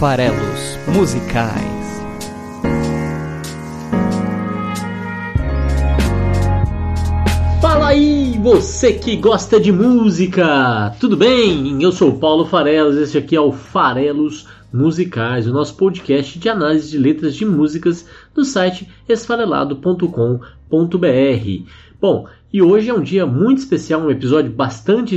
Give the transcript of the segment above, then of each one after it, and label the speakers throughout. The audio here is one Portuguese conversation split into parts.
Speaker 1: farelos musicais.
Speaker 2: Fala aí, você que gosta de música, tudo bem? Eu sou Paulo Farelos, este aqui é o Farelos Musicais, o nosso podcast de análise de letras de músicas do site esfarelado.com.br. Bom, e hoje é um dia muito especial, um episódio bastante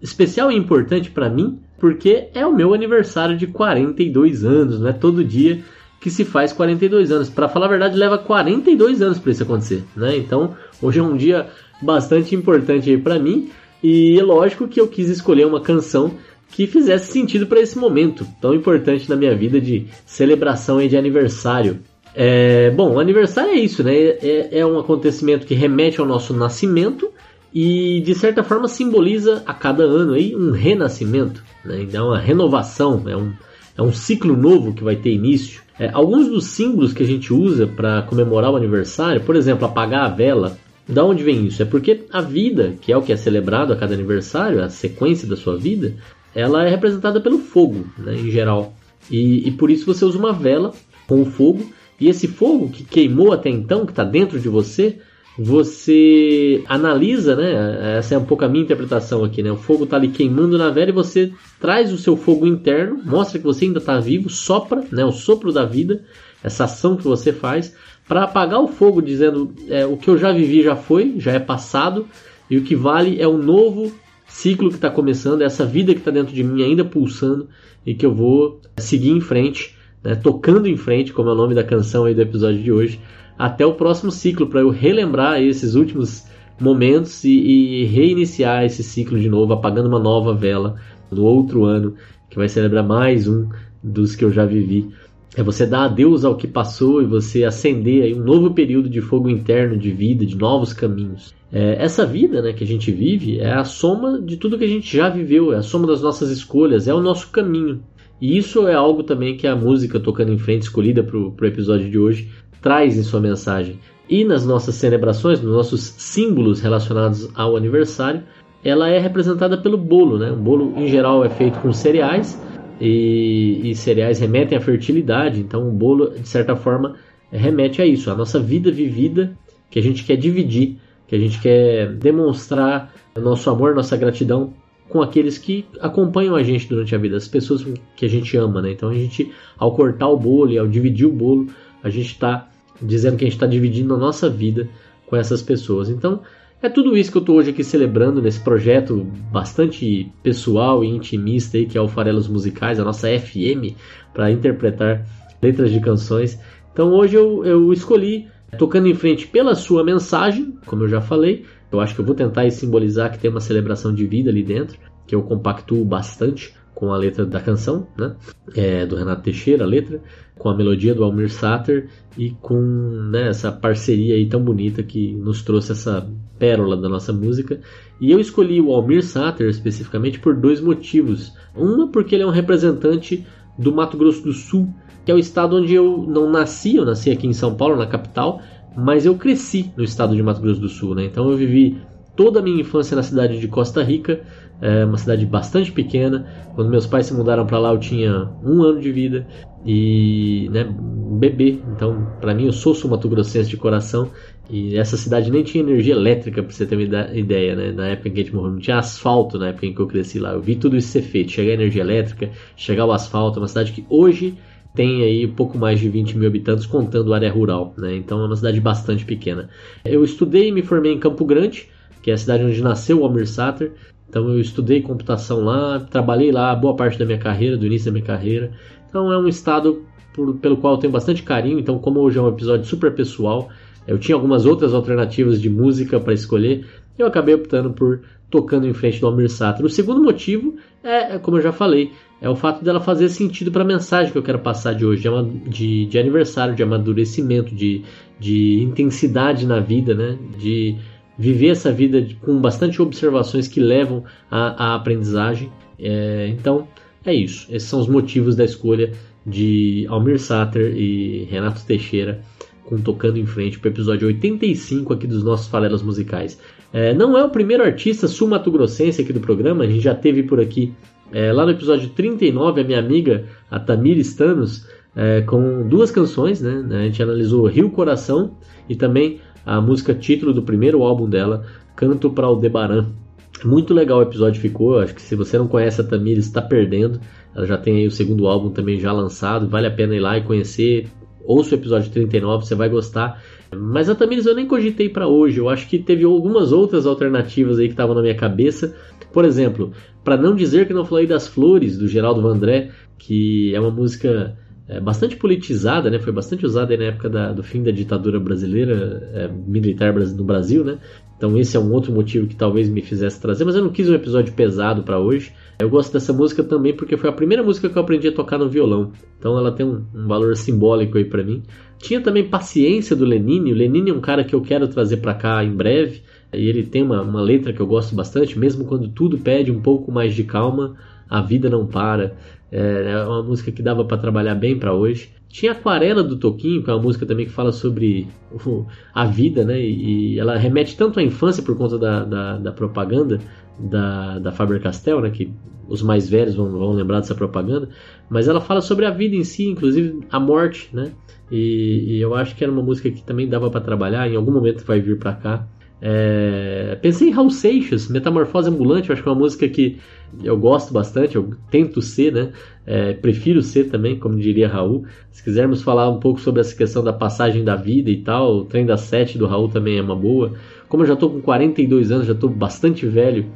Speaker 2: especial e importante para mim, porque é o meu aniversário de 42 anos, não é todo dia que se faz 42 anos. Para falar a verdade, leva 42 anos para isso acontecer, né? Então, hoje é um dia bastante importante aí para mim e é lógico que eu quis escolher uma canção que fizesse sentido para esse momento tão importante na minha vida de celebração e de aniversário. É, bom, aniversário é isso, né? É, é um acontecimento que remete ao nosso nascimento e de certa forma simboliza a cada ano aí um renascimento, né? é uma renovação, é um, é um ciclo novo que vai ter início. É, alguns dos símbolos que a gente usa para comemorar o aniversário, por exemplo, apagar a vela, da onde vem isso? É porque a vida, que é o que é celebrado a cada aniversário, a sequência da sua vida, ela é representada pelo fogo, né, em geral. E, e por isso você usa uma vela com o fogo, e esse fogo que queimou até então, que está dentro de você, você analisa, né? Essa é um pouco a minha interpretação aqui, né? O fogo está ali queimando na vela e você traz o seu fogo interno, mostra que você ainda está vivo, sopra, né? O sopro da vida, essa ação que você faz, para apagar o fogo, dizendo é, o que eu já vivi já foi, já é passado, e o que vale é o novo ciclo que está começando, é essa vida que está dentro de mim ainda pulsando e que eu vou seguir em frente, né, tocando em frente, como é o nome da canção aí do episódio de hoje, até o próximo ciclo, para eu relembrar esses últimos momentos e, e, reiniciar esse ciclo de novo, apagando uma nova vela no outro ano, que vai celebrar mais um dos que eu já vivi. É você dar adeus ao que passou e você acender aí um novo período de fogo interno, de vida, de novos caminhos. É, essa vida né, que a gente vive é a soma de tudo que a gente já viveu, é a soma das nossas escolhas, é o nosso caminho. E isso é algo também que a música Tocando em Frente, escolhida para o episódio de hoje, traz em sua mensagem. E nas nossas celebrações, nos nossos símbolos relacionados ao aniversário, ela é representada pelo bolo. Né? Um bolo, em geral, é feito com cereais, e, e cereais remetem à fertilidade, então o bolo, de certa forma, remete a isso, a nossa vida vivida que a gente quer dividir, que a gente quer demonstrar nosso amor, nossa gratidão com aqueles que acompanham a gente durante a vida, as pessoas que a gente ama, né? Então a gente, ao cortar o bolo e ao dividir o bolo, a gente está dizendo que a gente está dividindo a nossa vida com essas pessoas. Então é tudo isso que eu estou hoje aqui celebrando nesse projeto bastante pessoal e intimista aí, que é o Farelos Musicais, a nossa FM, para interpretar letras de canções. Então hoje eu, eu escolhi, tocando em frente pela sua mensagem, como eu já falei, eu acho que eu vou tentar simbolizar que tem uma celebração de vida ali dentro, que eu compactuo bastante com a letra da canção, né? É, do Renato Teixeira, a letra, com a melodia do Almir Sater e com né, essa parceria aí tão bonita que nos trouxe essa pérola da nossa música. E eu escolhi o Almir Sater especificamente por dois motivos. Uma, porque ele é um representante do Mato Grosso do Sul, que é o estado onde eu não nasci, eu nasci aqui em São Paulo, na capital, mas eu cresci no estado de Mato Grosso do Sul, né? Então eu vivi toda a minha infância na cidade de Costa Rica, é uma cidade bastante pequena. Quando meus pais se mudaram para lá, eu tinha um ano de vida e, né, um bebê. Então, para mim, eu sou sul-mato-grossense de coração e essa cidade nem tinha energia elétrica, para você ter uma ideia, né? Na época em que a gente morreu, não tinha asfalto na época em que eu cresci lá. Eu vi tudo isso ser feito, chegar a energia elétrica, chegar o asfalto, é uma cidade que hoje tem aí pouco mais de 20 mil habitantes, contando área rural, né? Então é uma cidade bastante pequena. Eu estudei e me formei em Campo Grande, que é a cidade onde nasceu o Almir Sater. Então eu estudei computação lá, trabalhei lá boa parte da minha carreira, do início da minha carreira. Então é um estado por, pelo qual eu tenho bastante carinho. Então, como hoje é um episódio super pessoal, eu tinha algumas outras alternativas de música para escolher. Eu acabei optando por tocando em frente do Almir Sater. O segundo motivo é, é, como eu já falei, é o fato dela fazer sentido para a mensagem que eu quero passar de hoje, de, de aniversário, de amadurecimento, de, de intensidade na vida, né? De viver essa vida com bastante observações que levam à, aprendizagem. É, então, é isso. Esses são os motivos da escolha de Almir Sater e Renato Teixeira com Tocando em Frente para o episódio 85 aqui dos nossos Falelas Musicais. É, não é o primeiro artista sul-mato-grossense aqui do programa, a gente já teve por aqui É, lá no episódio 39, a minha amiga, a Tamir Stanos, é, com duas canções, né? A gente analisou Rio Coração e também a música título do primeiro álbum dela, Canto para o Debaran. Muito legal o episódio ficou, acho que se você não conhece a Tamir, está perdendo. Ela já tem aí o segundo álbum também já lançado, vale a pena ir lá e conhecer. Ouça o episódio 39, você vai gostar. Mas a Tamires eu nem cogitei para hoje. Eu acho que teve algumas outras alternativas aí que estavam na minha cabeça. Por exemplo, para não dizer que não falei das Flores do Geraldo Vandré, que é uma música é, bastante politizada, né? Foi bastante usada na época da, do fim da ditadura brasileira, é, militar no Brasil, né? Então esse é um outro motivo que talvez me fizesse trazer, mas eu não quis um episódio pesado para hoje. Eu gosto dessa música também porque foi a primeira música que eu aprendi a tocar no violão. Então ela tem um, um valor simbólico aí para mim. Tinha também Paciência do Lenine. O Lenine é um cara que eu quero trazer para cá em breve. E ele tem uma, uma letra que eu gosto bastante, mesmo quando tudo pede um pouco mais de calma, a vida não para. É, é uma música que dava para trabalhar bem para hoje. Tinha Aquarela do Toquinho, que é uma música também que fala sobre a vida, né? E, ela remete tanto à infância por conta da, da, da propaganda da, da Faber-Castell, né? Que os mais velhos vão, vão lembrar dessa propaganda. Mas ela fala sobre a vida em si, inclusive a morte, né? E, e eu acho que era uma música que também dava para trabalhar. Em algum momento vai vir para cá. É... Pensei em Raul Seixas, Metamorfose Ambulante, eu acho que é uma música que eu gosto bastante, eu tento ser, né? É, prefiro ser também, como diria Raul. Se quisermos falar um pouco sobre essa questão da passagem da vida e tal, o trem da sete do Raul também é uma boa. Como eu já estou com 42 anos, já estou bastante velho,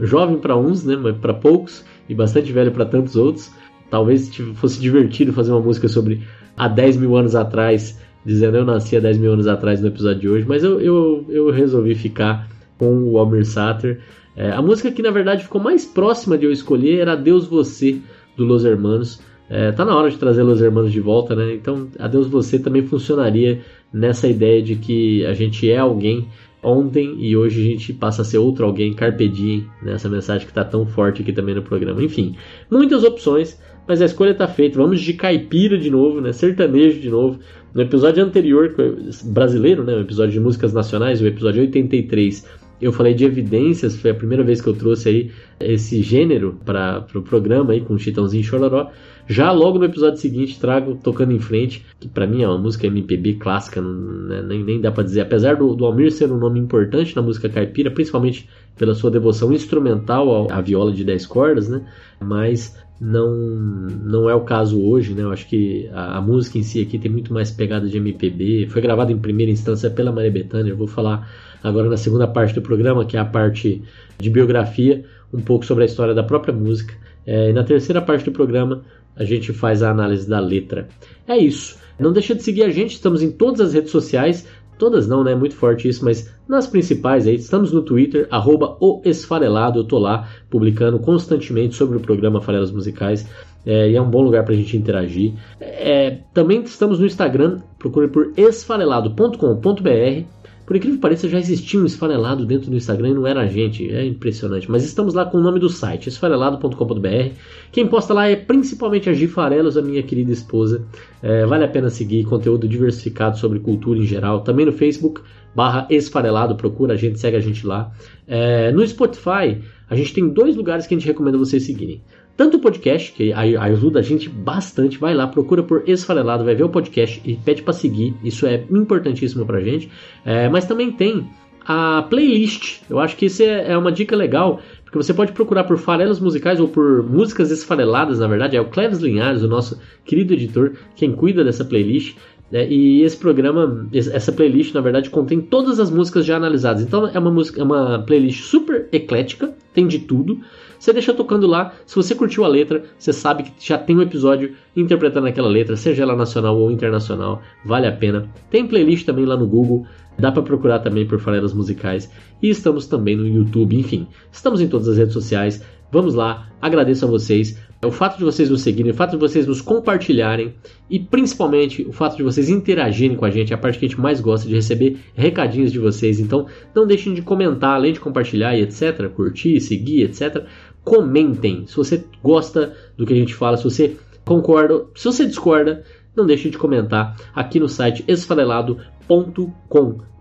Speaker 2: jovem para uns, né? Mas para poucos, e bastante velho para tantos outros. Talvez fosse divertido fazer uma música sobre há 10 mil anos atrás dizendo eu nasci há 10 mil anos atrás no episódio de hoje, mas eu, eu, eu resolvi ficar com o Almir Sater. É, a música que na verdade ficou mais próxima de eu escolher era Adeus Você, do Los Hermanos. É, tá na hora de trazer Los Hermanos de volta, né? Então, Adeus Você também funcionaria nessa ideia de que a gente é alguém ontem e hoje a gente passa a ser outro alguém, carpe diem, nessa né? mensagem que está tão forte aqui também no programa. Enfim, muitas opções, mas a escolha está feita. Vamos de caipira de novo, né? sertanejo de novo. No episódio anterior, brasileiro, né, o episódio de músicas nacionais, o episódio 83, eu falei de evidências, foi a primeira vez que eu trouxe aí esse gênero para o pro programa aí com Chitãozinho Chororó. Já logo no episódio seguinte trago Tocando em Frente, que para mim é uma música MPB clássica, né, nem, nem dá para dizer. Apesar do, do Almir ser um nome importante na música caipira, principalmente pela sua devoção instrumental à viola de 10 cordas, né? Mas não não é o caso hoje, né? Eu acho que a, a, música em si aqui tem muito mais pegada de MPB. Foi gravada em primeira instância pela Maria Bethânia. Eu vou falar agora na segunda parte do programa, que é a parte de biografia, um pouco sobre a história da própria música. É, e na terceira parte do programa a gente faz a análise da letra. É isso. Não deixa de seguir a gente, estamos em todas as redes sociais. Todas não, né? Muito forte isso, mas nas principais aí, estamos no Twitter, arroba o Esfarelado, eu tô lá publicando constantemente sobre o programa Farelas Musicais. É, e é um bom lugar para a gente interagir. É, também estamos no Instagram, procure por esfarelado.com.br por incrível que pareça, já existia um esfarelado dentro do Instagram e não era a gente. É impressionante. Mas estamos lá com o nome do site, esfarelado.com.br. Quem posta lá é principalmente a Gifarelos, a minha querida esposa. É, vale a pena seguir conteúdo diversificado sobre cultura em geral. Também no Facebook, barra esfarelado, procura a gente, segue a gente lá. É, no Spotify, a gente tem dois lugares que a gente recomenda vocês seguirem. Tanto o podcast, que ajuda a gente bastante, vai lá, procura por Esfarelado, vai ver o podcast e pede para seguir, isso é importantíssimo pra gente. É, mas também tem a playlist, eu acho que isso é, é uma dica legal, porque você pode procurar por farelos musicais ou por músicas esfareladas, na verdade, é o Cleves Linhares, o nosso querido editor, quem cuida dessa playlist. É, e esse programa, essa playlist, na verdade, contém todas as músicas já analisadas. Então é uma, música, é uma playlist super eclética, tem de tudo. Você deixa tocando lá. Se você curtiu a letra, você sabe que já tem um episódio interpretando aquela letra, seja ela nacional ou internacional. Vale a pena. Tem playlist também lá no Google. Dá para procurar também por farelas musicais. E estamos também no YouTube. Enfim, estamos em todas as redes sociais. Vamos lá, agradeço a vocês. O fato de vocês nos seguirem, o fato de vocês nos compartilharem e principalmente o fato de vocês interagirem com a gente é a parte que a gente mais gosta de receber recadinhos de vocês. Então não deixem de comentar, além de compartilhar e etc, curtir, seguir, etc comentem. Se você gosta do que a gente fala, se você concorda, se você discorda, não deixe de comentar aqui no site esfarelado.com.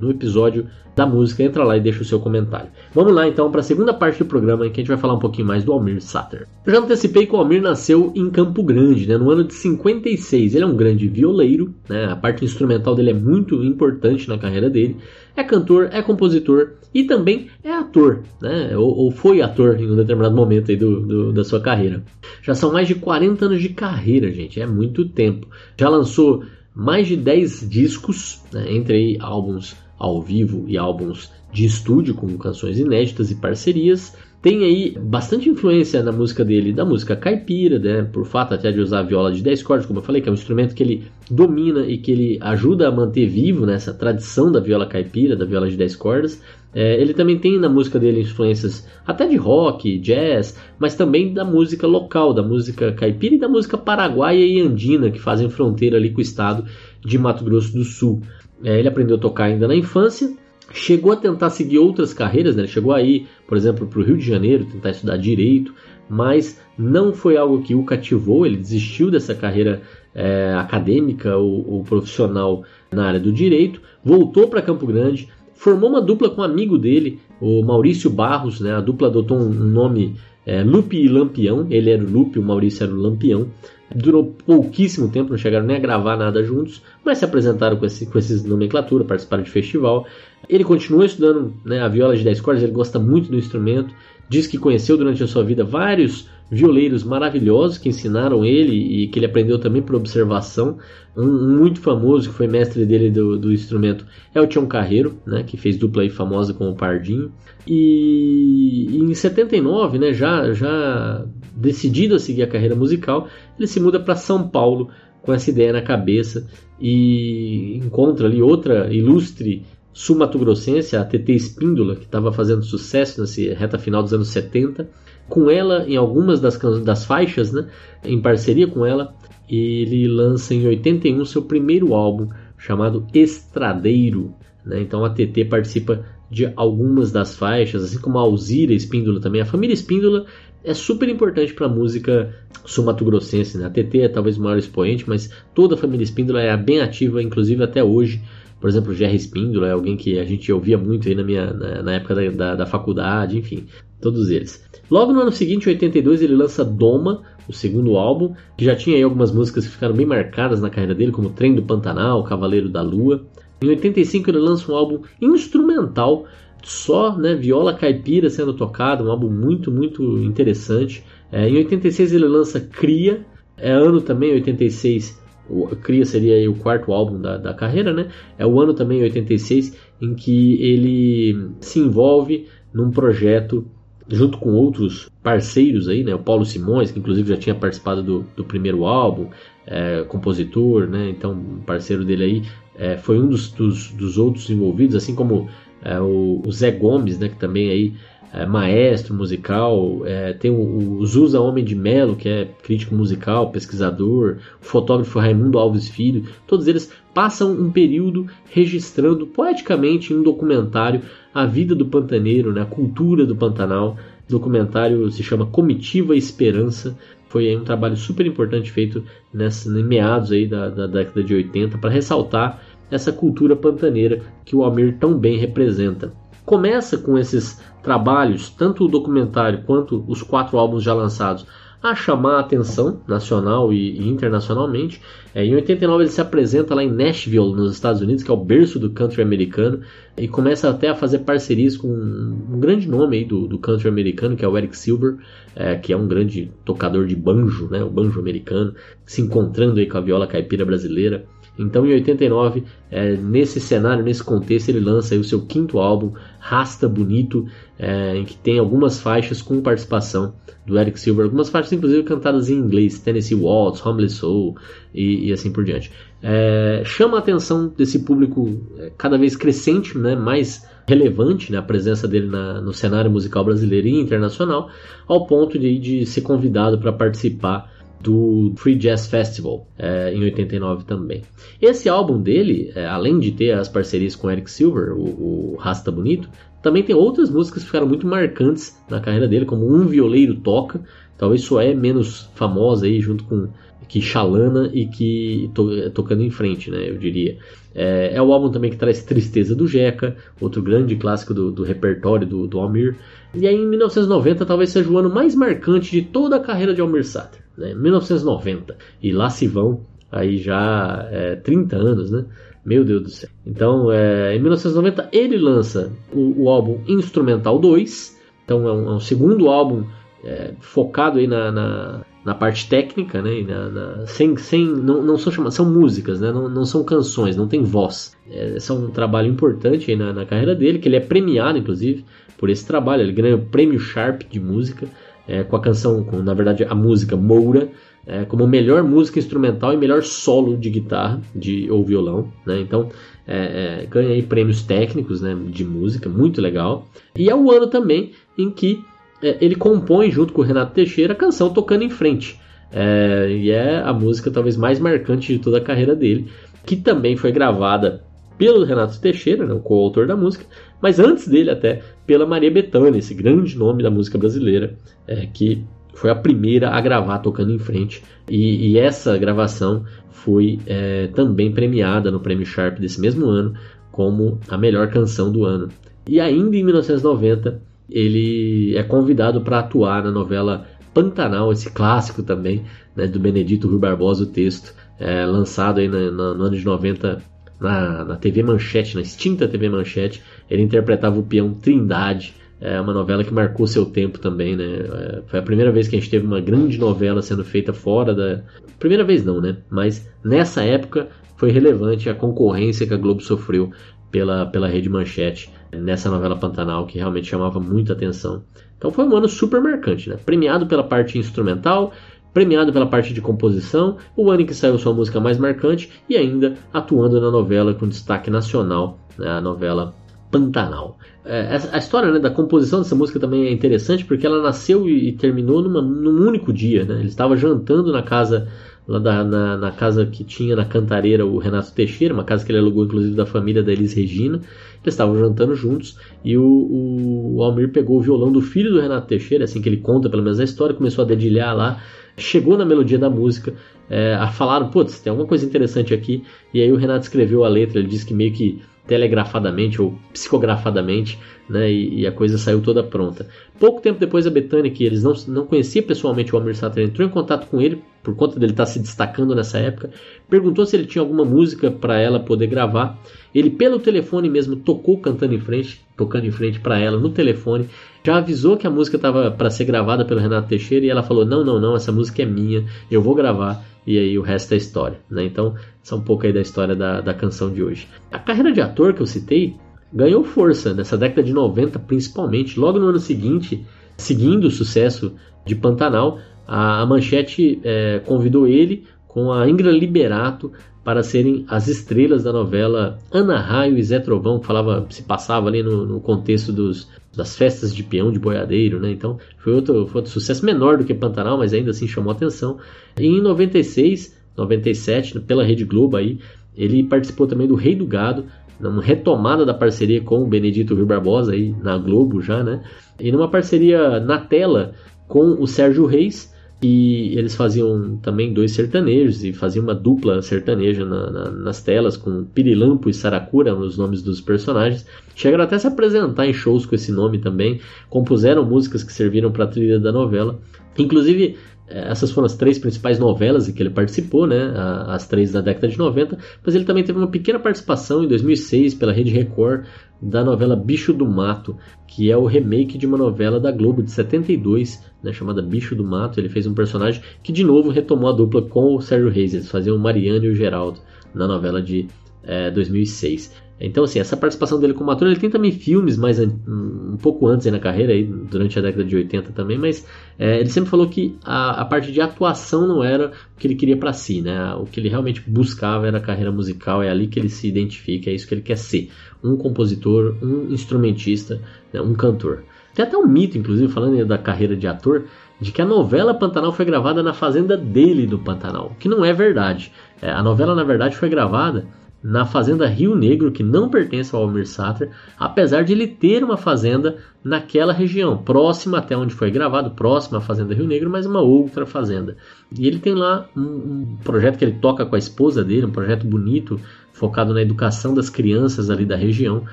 Speaker 2: no episódio da música. Entra lá e deixa o seu comentário. Vamos lá então para a segunda parte do programa em que a gente vai falar um pouquinho mais do Almir Sater. Eu já antecipei que o Almir nasceu em Campo Grande, né, no ano de 56. Ele é um grande violeiro, né, a parte instrumental dele é muito importante na carreira dele. É cantor, é compositor e também é ator, né, ou, ou foi ator em um determinado momento aí do, do, da sua carreira. Já são mais de 40 anos de carreira, gente, é muito tempo. Já lançou mais de 10 discos, né, entre álbuns ao vivo e álbuns de estúdio com canções inéditas e parcerias. Tem aí bastante influência na música dele, da música caipira, né? Por fato até de usar a viola de 10 cordas, como eu falei, que é um instrumento que ele domina e que ele ajuda a manter vivo né? tradição da viola caipira, da viola de 10 cordas. É, ele também tem na música dele influências até de rock, jazz, mas também da música local, da música caipira e da música paraguaia e andina, que fazem fronteira ali com o estado de Mato Grosso do Sul. É, ele aprendeu a tocar ainda na infância, chegou a tentar seguir outras carreiras, né? Ele chegou aí, por exemplo, para o Rio de Janeiro, tentar estudar direito, mas não foi algo que o cativou. Ele desistiu dessa carreira é, acadêmica ou, ou, profissional na área do direito, voltou para Campo Grande, formou uma dupla com um amigo dele, o Maurício Barros, né? A dupla adotou um nome é, Lupe e Lampião. Ele era o Lupe, o Maurício era o Lampião. Durou pouquíssimo tempo, não chegaram nem a gravar nada juntos, mas se apresentaram com, esse, com esses nomenclatura, participaram de festival. Ele continua estudando né, a viola de 10 cordas, ele gosta muito do instrumento, diz que conheceu durante a sua vida vários violeiros maravilhosos que ensinaram ele e que ele aprendeu também por observação. Um, muito famoso que foi mestre dele do, do instrumento é o Tião Carreiro, né, que fez dupla aí famosa com o Pardinho. E, e em 79, né, já, já decidido a seguir a carreira musical, ele se muda para São Paulo com essa ideia na cabeça e encontra ali outra ilustre sul-mato-grossense, a TT Espíndola, que estava fazendo sucesso nessa reta final dos anos 70. Com ela, em algumas das, das faixas, né, em parceria com ela, ele lança em 81 seu primeiro álbum, chamado Estradeiro. Né? Então a TT participa de algumas das faixas, assim como a Alzira Espíndola também. A família Espíndola é super importante para a música sul-mato-grossense. Né? A TT é talvez o maior expoente, mas toda a família Espíndola é bem ativa, inclusive até hoje. Por exemplo, o Jerry Spindler é alguém que a gente ouvia muito aí na, minha, na, na época da, da, da, faculdade, enfim, todos eles. Logo no ano seguinte, 82, ele lança Doma, o segundo álbum, que já tinha aí algumas músicas que ficaram bem marcadas na carreira dele, como Trem do Pantanal, Cavaleiro da Lua. Em 85 ele lança um álbum instrumental, só né, viola caipira sendo tocado, um álbum muito, muito interessante. É, em 86 ele lança Cria, é ano também, 86, o Cria seria o quarto álbum da, da carreira, né? É o ano também 86 em que ele se envolve num projeto junto com outros parceiros aí, né? O Paulo Simões, que inclusive já tinha participado do, do primeiro álbum, é, compositor, né? Então, parceiro dele aí é, foi um dos, dos, dos, outros envolvidos, assim como é, o, o, Zé Gomes, né? Que também aí é, maestro musical, é, tem o, o Zusa Homem de Melo, que é crítico musical, pesquisador, o fotógrafo Raimundo Alves Filho, todos eles passam um período registrando poeticamente em um documentário a vida do pantaneiro, né, a cultura do Pantanal. O documentário se chama Comitiva Esperança. Foi um trabalho super importante feito nessa, em meados aí da, da década de 80 para ressaltar essa cultura pantaneira que o Almir tão bem representa começa com esses trabalhos, tanto o documentário quanto os quatro álbuns já lançados, a chamar a atenção nacional e, internacionalmente. É, em 89 ele se apresenta lá em Nashville, nos Estados Unidos, que é o berço do country americano, e começa até a fazer parcerias com um, um grande nome aí do, do, country americano, que é o Eric Silver, é, que é um grande tocador de banjo, né, o banjo americano, se encontrando aí com a viola caipira brasileira. Então, em 89, é, nesse cenário, nesse contexto, ele lança o seu quinto álbum, Rasta Bonito, é, em que tem algumas faixas com participação do Eric Silver, algumas faixas inclusive cantadas em inglês, Tennessee Waltz, Homeless Soul e, e assim por diante. É, chama a atenção desse público é, cada vez crescente, né, mais relevante né, a presença dele na, no cenário musical brasileiro e internacional, ao ponto de, de ser convidado para participar do Free Jazz Festival é, em 89 também. Esse álbum dele, é, além de ter as parcerias com Eric Silver, o, o Rasta Bonito, também tem outras músicas que ficaram muito marcantes na carreira dele, como Um Violeiro Toca, talvez só é menos famosa aí junto com que Xalana e que to, Tocando em Frente, né, eu diria. É, é, o álbum também que traz Tristeza do Jeca, outro grande clássico do, do repertório do, do, Almir. E aí em 1990 talvez seja o ano mais marcante de toda a carreira de Almir Sater, né, 1990. E lá se vão aí já é, 30 anos, né? Meu Deus do céu. Então, é, em 1990 ele lança o, o álbum Instrumental 2, então é um, é um segundo álbum é, focado aí na, na, na, parte técnica, né? Na, na, sem, sem, não, não são chamadas, são músicas, né? Não, não são canções, não tem voz. É, é um trabalho importante aí na, na carreira dele, que ele é premiado, inclusive, por esse trabalho. Ele ganhou o prêmio Sharp de música, é, com a canção, com, na verdade, a música Moura, é, como melhor música instrumental e melhor solo de guitarra de, ou violão. Né? Então, é, é, ganha aí prêmios técnicos né, de música, muito legal. E é o ano também em que é, ele compõe, junto com o Renato Teixeira, a canção Tocando em Frente. É, e é a música talvez mais marcante de toda a carreira dele, que também foi gravada pelo Renato Teixeira, né, o coautor da música, mas antes dele até pela Maria Bethânia, esse grande nome da música brasileira, é, que foi a primeira a gravar tocando em frente. E, e essa gravação foi é, também premiada no Prêmio Sharp desse mesmo ano como a melhor canção do ano. E ainda em 1990 ele é convidado para atuar na novela Pantanal, esse clássico também né, do Benedito Rui Barbosa, o texto, é, lançado aí na, na, no ano de 90 na, na TV Manchete, na extinta TV Manchete. Ele interpretava o peão Trindade, é uma novela que marcou seu tempo também, né? É, foi a primeira vez que a gente teve uma grande novela sendo feita fora da. Primeira vez não, né? Mas nessa época foi relevante a concorrência que a Globo sofreu pela, pela Rede Manchete nessa novela Pantanal, que realmente chamava muita atenção. Então foi um ano super marcante, né? Premiado pela parte instrumental, premiado pela parte de composição, o ano em que saiu sua música mais marcante e ainda atuando na novela com destaque nacional, né? a novela Pantanal. É, a história né, da composição dessa música também é interessante porque ela nasceu e terminou numa, num único dia. Né? Ele estava jantando na casa lá da, na, na, casa que tinha na Cantareira o Renato Teixeira, uma casa que ele alugou inclusive da família da Elis Regina. Eles estavam jantando juntos e o, o Almir pegou o violão do filho do Renato Teixeira, assim que ele conta pelo menos a história, começou a dedilhar lá, chegou na melodia da música, é, falaram, putz, tem alguma coisa interessante aqui, e aí o Renato escreveu a letra, ele disse que meio que telegrafadamente ou psicografadamente, né, e, e, a coisa saiu toda pronta. Pouco tempo depois a Bethânia, que eles não, não conheciam pessoalmente o Almir Sater, entrou em contato com ele, por conta dele estar se destacando nessa época, perguntou se ele tinha alguma música para ela poder gravar. Ele pelo telefone mesmo tocou cantando em frente, tocando em frente para ela no telefone, já avisou que a música estava para ser gravada pelo Renato Teixeira e ela falou: "Não, não, não, essa música é minha, eu vou gravar" e aí o resto é história, né? Então, é um pouco aí da história da, da canção de hoje. A carreira de ator que eu citei ganhou força nessa década de 90, principalmente. Logo no ano seguinte, seguindo o sucesso de Pantanal, a, a Manchete é, convidou ele com a Ingra Liberato para serem as estrelas da novela Ana Raio e Zé Trovão, que falava, se passava ali no, no contexto dos, das festas de peão de boiadeiro, né? Então foi outro, foi outro sucesso menor do que Pantanal, mas ainda assim chamou atenção. E em 96, 97, pela Rede Globo aí, ele participou também do Rei do Gado, numa retomada da parceria com o Benedito Rio Barbosa aí na Globo já, né? E numa parceria na tela com o Sérgio Reis, e eles faziam também dois sertanejos e faziam uma dupla sertaneja na, na, nas telas com Pirilampo e Saracura nos nomes dos personagens. Chegaram até a se apresentar em shows com esse nome também, compuseram músicas que serviram para a trilha da novela. Inclusive, essas foram as três principais novelas em que ele participou, né? As três da década de 90, mas ele também teve uma pequena participação em 2006 pela Rede Record da novela Bicho do Mato, que é o remake de uma novela da Globo de 72, né, chamada Bicho do Mato. Ele fez um personagem que de novo retomou a dupla com o Sérgio Reis. Eles faziam o Mariano e o Geraldo na novela de é, 2006. Então, assim, essa participação dele como ator, ele tem também filmes mais um, pouco antes na carreira, aí, durante a década de 80 também, mas é, ele sempre falou que a, a, parte de atuação não era o que ele queria para si, né? O que ele realmente buscava era a carreira musical, é ali que ele se identifica, é isso que ele quer ser. Um compositor, um instrumentista, né? um cantor. Tem até um mito, inclusive, falando da carreira de ator, de que a novela Pantanal foi gravada na fazenda dele do Pantanal, que não é verdade. É, a novela, na verdade, foi gravada na fazenda Rio Negro, que não pertence ao Almir Sater, apesar de ele ter uma fazenda naquela região, próxima até onde foi gravado, próxima à fazenda Rio Negro, mas uma outra fazenda. E ele tem lá um, um projeto que ele toca com a esposa dele, um projeto bonito, focado na educação das crianças ali da região.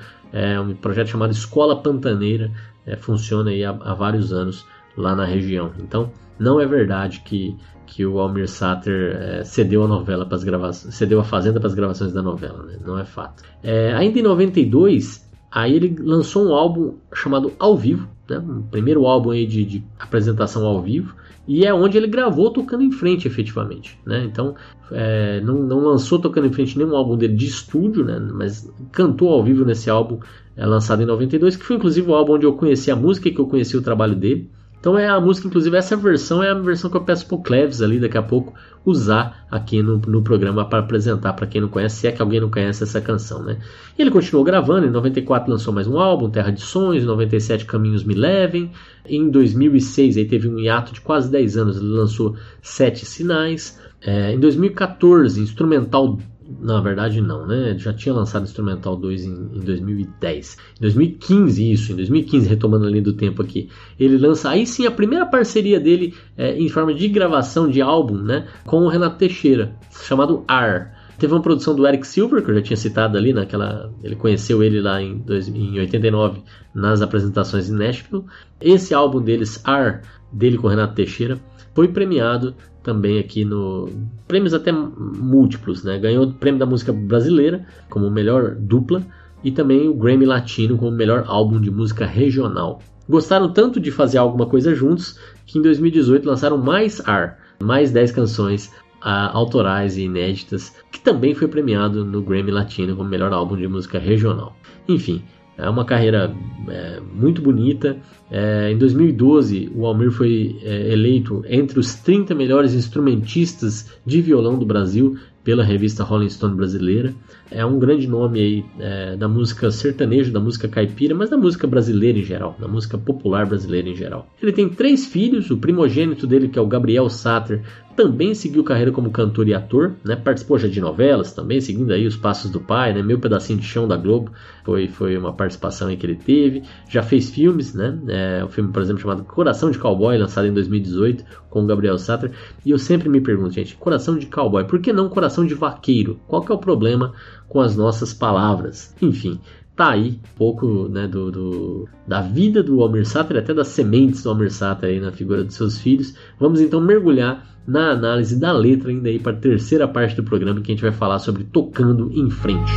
Speaker 2: É um projeto chamado Escola Pantaneira, é, funciona aí há, há vários anos lá na região. Então, não é verdade que que o Almir Sater é, cedeu a novela para as gravações, cedeu a Fazenda para as gravações da novela, né? não é fato. É, ainda em 92, aí ele lançou um álbum chamado Ao Vivo, né? um primeiro álbum aí de, de, apresentação ao vivo, e é onde ele gravou tocando em frente, efetivamente. Né? Então, é, não, não, lançou tocando em frente nenhum álbum dele de estúdio, né? mas cantou ao vivo nesse álbum é, lançado em 92, que foi inclusive o álbum onde eu conheci a música e que eu conheci o trabalho dele. Então é a música, inclusive essa versão é a versão que eu peço pro Cleves ali daqui a pouco usar aqui no, no programa para apresentar para quem não conhece, se é que alguém não conhece essa canção, né? E ele continuou gravando, em 94 lançou mais um álbum, Terra de Sonhos, em 97 Caminhos Me Levem, em 2006 aí teve um hiato de quase 10 anos, ele lançou Sete Sinais, é, em 2014 Instrumental na verdade, não, né? Já tinha lançado Instrumental 2 em, em 2010. Em 2015, isso, em 2015, retomando a linha do tempo aqui. Ele lança aí sim a primeira parceria dele é, em forma de gravação de álbum, né? Com o Renato Teixeira, chamado R. Teve uma produção do Eric Silver, que eu já tinha citado ali naquela. Ele conheceu ele lá em, dois, em 89 nas apresentações em Nashville. Esse álbum deles, R, dele com o Renato Teixeira, foi premiado também aqui no prêmios até múltiplos, né? Ganhou o prêmio da música brasileira como melhor dupla e também o Grammy Latino como melhor álbum de música regional. Gostaram tanto de fazer alguma coisa juntos que em 2018 lançaram mais AR, mais 10 canções ah, autorais e inéditas, que também foi premiado no Grammy Latino como melhor álbum de música regional. Enfim, é uma carreira é, muito bonita. É, em 2012, o Almir foi é, eleito entre os 30 melhores instrumentistas de violão do Brasil pela revista Rolling Stone brasileira. É um grande nome aí é, da música sertaneja, da música caipira, mas da música brasileira em geral, da música popular brasileira em geral. Ele tem três filhos, o primogênito dele, que é o Gabriel Satter, também seguiu carreira como cantor e ator, né? Participou já de novelas também, seguindo aí os passos do pai, né? Meu pedacinho de chão da Globo foi, foi uma participação que ele teve. Já fez filmes, né? É, filme, por exemplo, chamado Coração de Cowboy, lançado em 2018 com o Gabriel Satter. E eu sempre me pergunto, gente, Coração de Cowboy, por que não Coração de Vaqueiro? Qual que é o problema com as nossas palavras? Enfim, tá aí um pouco né, do, do, da vida do Almir Sater, até das sementes do Almir Sater aí na figura dos seus filhos. Vamos então mergulhar na análise da letra ainda aí para a terceira parte do programa que a gente vai falar sobre tocando em frente.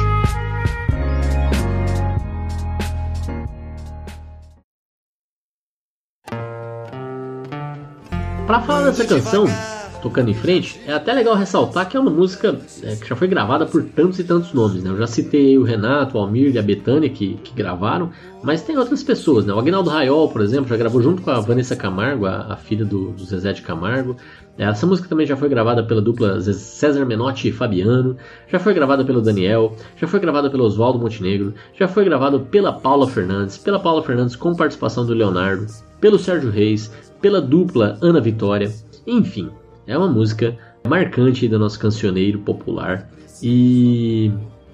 Speaker 2: Para falar dessa canção, tocando em frente, é até legal ressaltar que é uma música é, que já foi gravada por tantos e tantos nomes. Né? Eu já citei o Renato, o Almir e a Betânia que, que gravaram, mas tem outras pessoas. Né? O Agnaldo Raiol, por exemplo, já gravou junto com a Vanessa Camargo, a, a filha do, do, Zezé de Camargo. É, essa música também já foi gravada pela dupla César Menotti e Fabiano, já foi gravada pelo Daniel, já foi gravada pelo Oswaldo Montenegro, já foi gravada pela Paula Fernandes, pela Paula Fernandes com participação do Leonardo, pelo Sérgio Reis, pela dupla Ana Vitória, enfim. É uma música marcante do nosso cancioneiro popular e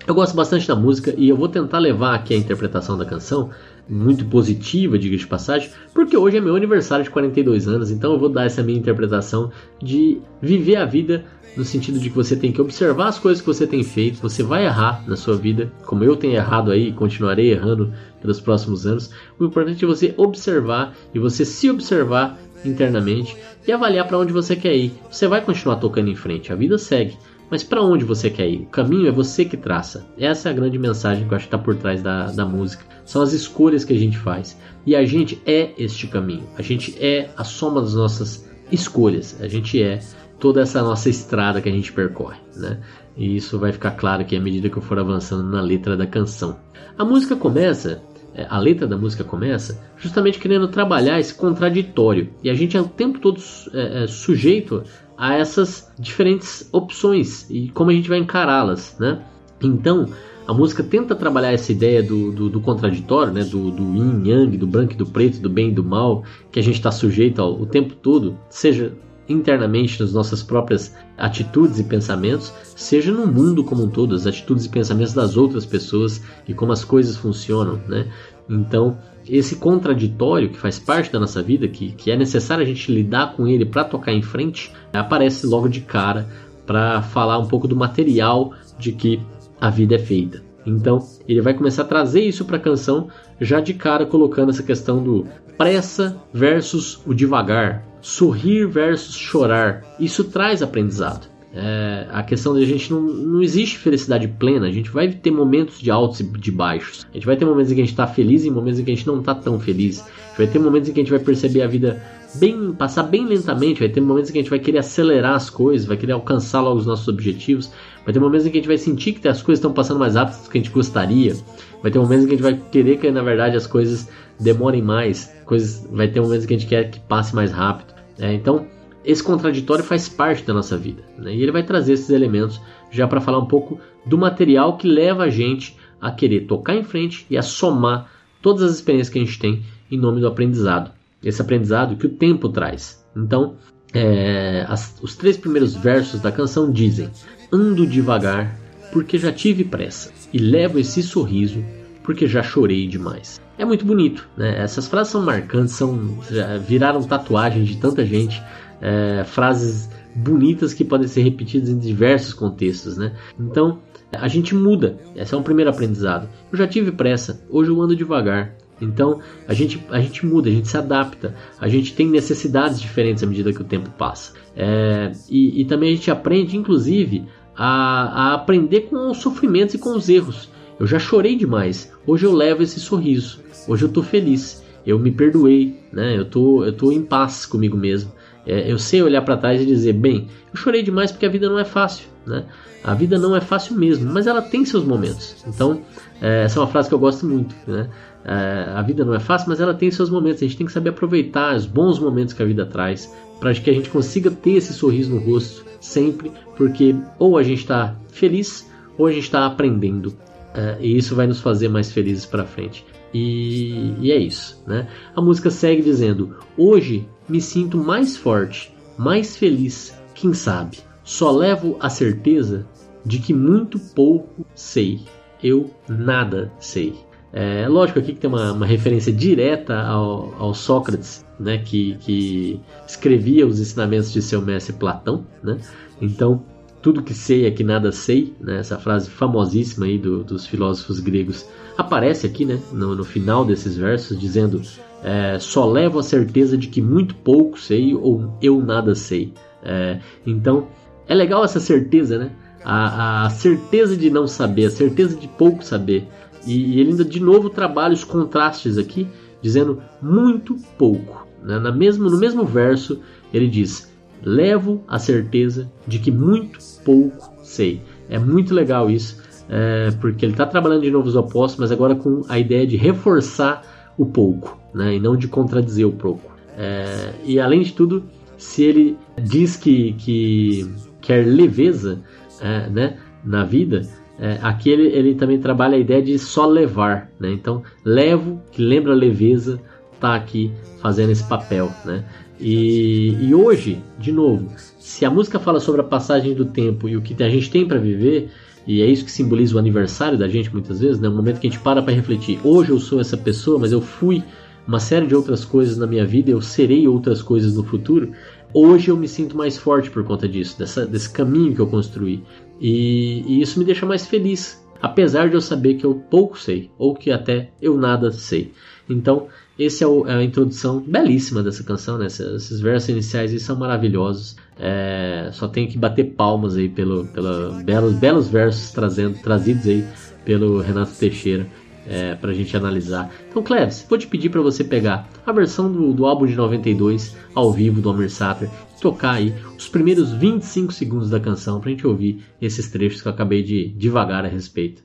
Speaker 2: eu gosto bastante da música e eu vou tentar levar aqui a interpretação da canção muito positiva, diga de passagem, porque hoje é meu aniversário de 42 anos, então eu vou dar essa minha interpretação de viver a vida no sentido de que você tem que observar as coisas que você tem feito, você vai errar na sua vida, como eu tenho errado aí e continuarei errando pelos próximos anos. O importante é você observar e você se observar internamente e avaliar para onde você quer ir. Você vai continuar tocando em frente, a vida segue. Mas para onde você quer ir? O caminho é você que traça. Essa é a grande mensagem que eu acho que está por trás da, da música. São as escolhas que a gente faz. E a gente é este caminho. A gente é a soma das nossas escolhas. A gente é toda essa nossa estrada que a gente percorre. Né? E isso vai ficar claro aqui à medida que eu for avançando na letra da canção. A música começa a letra da música começa justamente querendo trabalhar esse contraditório. E a gente é o tempo todo é, é, sujeito a essas diferentes opções e como a gente vai encará-las, né? Então, a música tenta trabalhar essa ideia do, do, do contraditório, né? do, do yin yang, do branco e do preto, do bem e do mal, que a gente está sujeito ao, o tempo todo, seja internamente nas nossas próprias atitudes e pensamentos, seja no mundo como um todo, as atitudes e pensamentos das outras pessoas e como as coisas funcionam, né? Então, esse contraditório que faz parte da nossa vida, que, que é necessário a gente lidar com ele para tocar em frente, aparece logo de cara para falar um pouco do material de que a vida é feita. Então, ele vai começar a trazer isso para a canção já de cara colocando essa questão do pressa versus o devagar, sorrir versus chorar. Isso traz aprendizado. É, a questão de a gente não, não existe felicidade plena, a gente vai ter momentos de altos e de baixos. A gente vai ter momentos em que a gente está feliz e momentos em que a gente não está tão feliz. A gente vai ter momentos em que a gente vai perceber a vida bem, passar bem lentamente, vai ter momentos em que a gente vai querer acelerar as coisas, vai querer alcançar logo os nossos objetivos. Vai ter momentos em que a gente vai sentir que as coisas estão passando mais rápido do que a gente gostaria. Vai ter momentos em que a gente vai querer que na verdade as coisas demorem mais. Coisas, vai ter momentos em que a gente quer que passe mais rápido. É, então esse contraditório faz parte da nossa vida. Né? E ele vai trazer esses elementos já para falar um pouco do material que leva a gente a querer tocar em frente e a somar todas as experiências que a gente tem em nome do aprendizado. Esse aprendizado que o tempo traz. Então, é, as, os três primeiros versos da canção dizem: Ando devagar porque já tive pressa, e levo esse sorriso porque já chorei demais. É muito bonito, né? Essas frases são marcantes, são viraram tatuagem de tanta gente é, frases bonitas que podem ser repetidas em diversos contextos, né? Então a gente muda. Esse é um primeiro aprendizado. Eu já tive pressa, hoje eu ando devagar. Então a gente, a gente muda, a gente se adapta, a gente tem necessidades diferentes à medida que o tempo passa. É, e, e, também a gente aprende, inclusive, a, a aprender com os sofrimentos e com os erros. Eu já chorei demais, hoje eu levo esse sorriso, hoje eu estou feliz, eu me perdoei, né? eu tô, eu tô em paz comigo mesmo. É, eu sei olhar para trás e dizer, bem, eu chorei demais porque a vida não é fácil, né? A vida não é fácil mesmo, mas ela tem seus momentos. Então, é, essa é uma frase que eu gosto muito, né? É, a vida não é fácil, mas ela tem seus momentos. A gente tem que saber aproveitar os bons momentos que a vida traz para que a gente consiga ter esse sorriso no rosto sempre, porque ou a gente está feliz ou a gente está aprendendo. É, e isso vai nos fazer mais felizes para frente. E, e, é isso, né? A música segue dizendo: Hoje me sinto mais forte, mais feliz, quem sabe. Só levo a certeza de que muito pouco sei. Eu nada sei. É lógico aqui que tem uma, uma referência direta ao, ao Sócrates, né, que, que escrevia os ensinamentos de seu mestre Platão, né? Então tudo que sei é que nada sei, né? Essa frase famosíssima aí do, dos filósofos gregos aparece aqui, né? No, no final desses versos, dizendo: é, só levo a certeza de que muito pouco sei ou eu nada sei. É, então é legal essa certeza, né? A, a, certeza de não saber, a certeza de pouco saber. E, e ele ainda de novo trabalha os contrastes aqui, dizendo muito pouco. Né? Na mesmo, no mesmo verso ele diz: levo a certeza de que muito pouco sei. É muito legal isso, é, porque ele está trabalhando de novo os opostos, mas agora com a ideia de reforçar o pouco, né, e não de contradizer o pouco. É, e além de tudo, se ele diz que, que quer leveza é, né, na vida, é, aqui ele, ele, também trabalha a ideia de só levar. Né? Então, levo, que lembra leveza, está aqui fazendo esse papel. Né? E, e hoje, de novo, se a música fala sobre a passagem do tempo e o que a gente tem para viver, e é isso que simboliza o aniversário da gente muitas vezes, né? O momento que a gente para para refletir. Hoje eu sou essa pessoa, mas eu fui uma série de outras coisas na minha vida, eu serei outras coisas no futuro. Hoje eu me sinto mais forte por conta disso, dessa, desse caminho que eu construí. E, e isso me deixa mais feliz, apesar de eu saber que eu pouco sei, ou que até eu nada sei. Então, esse é, é a introdução belíssima dessa canção, né? Esses, versos iniciais são maravilhosos. É, só tenho que bater palmas aí pelo, pela belos, belos versos trazendo, trazidos aí pelo Renato Teixeira é, para a gente analisar. Então, Cleves, vou te pedir para você pegar a versão do, do álbum de 92 ao vivo do Sater e tocar aí os primeiros 25 segundos da canção para a gente ouvir esses trechos que eu acabei de devagar a respeito.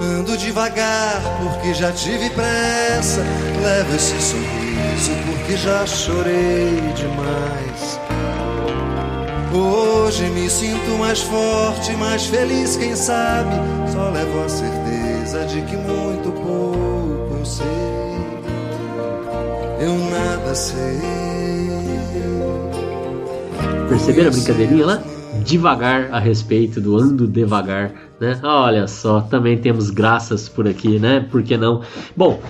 Speaker 3: Ando devagar porque já tive pressa. Levo esse sorriso porque já chorei demais. Hoje me sinto mais forte, mais feliz, quem sabe. Só levo a certeza de que muito pouco eu sei. Eu nada sei.
Speaker 2: Perceberam a brincadeirinha lá? Devagar a respeito do ando devagar, né? Olha só, também temos graças por aqui, né? Por que não? Bom,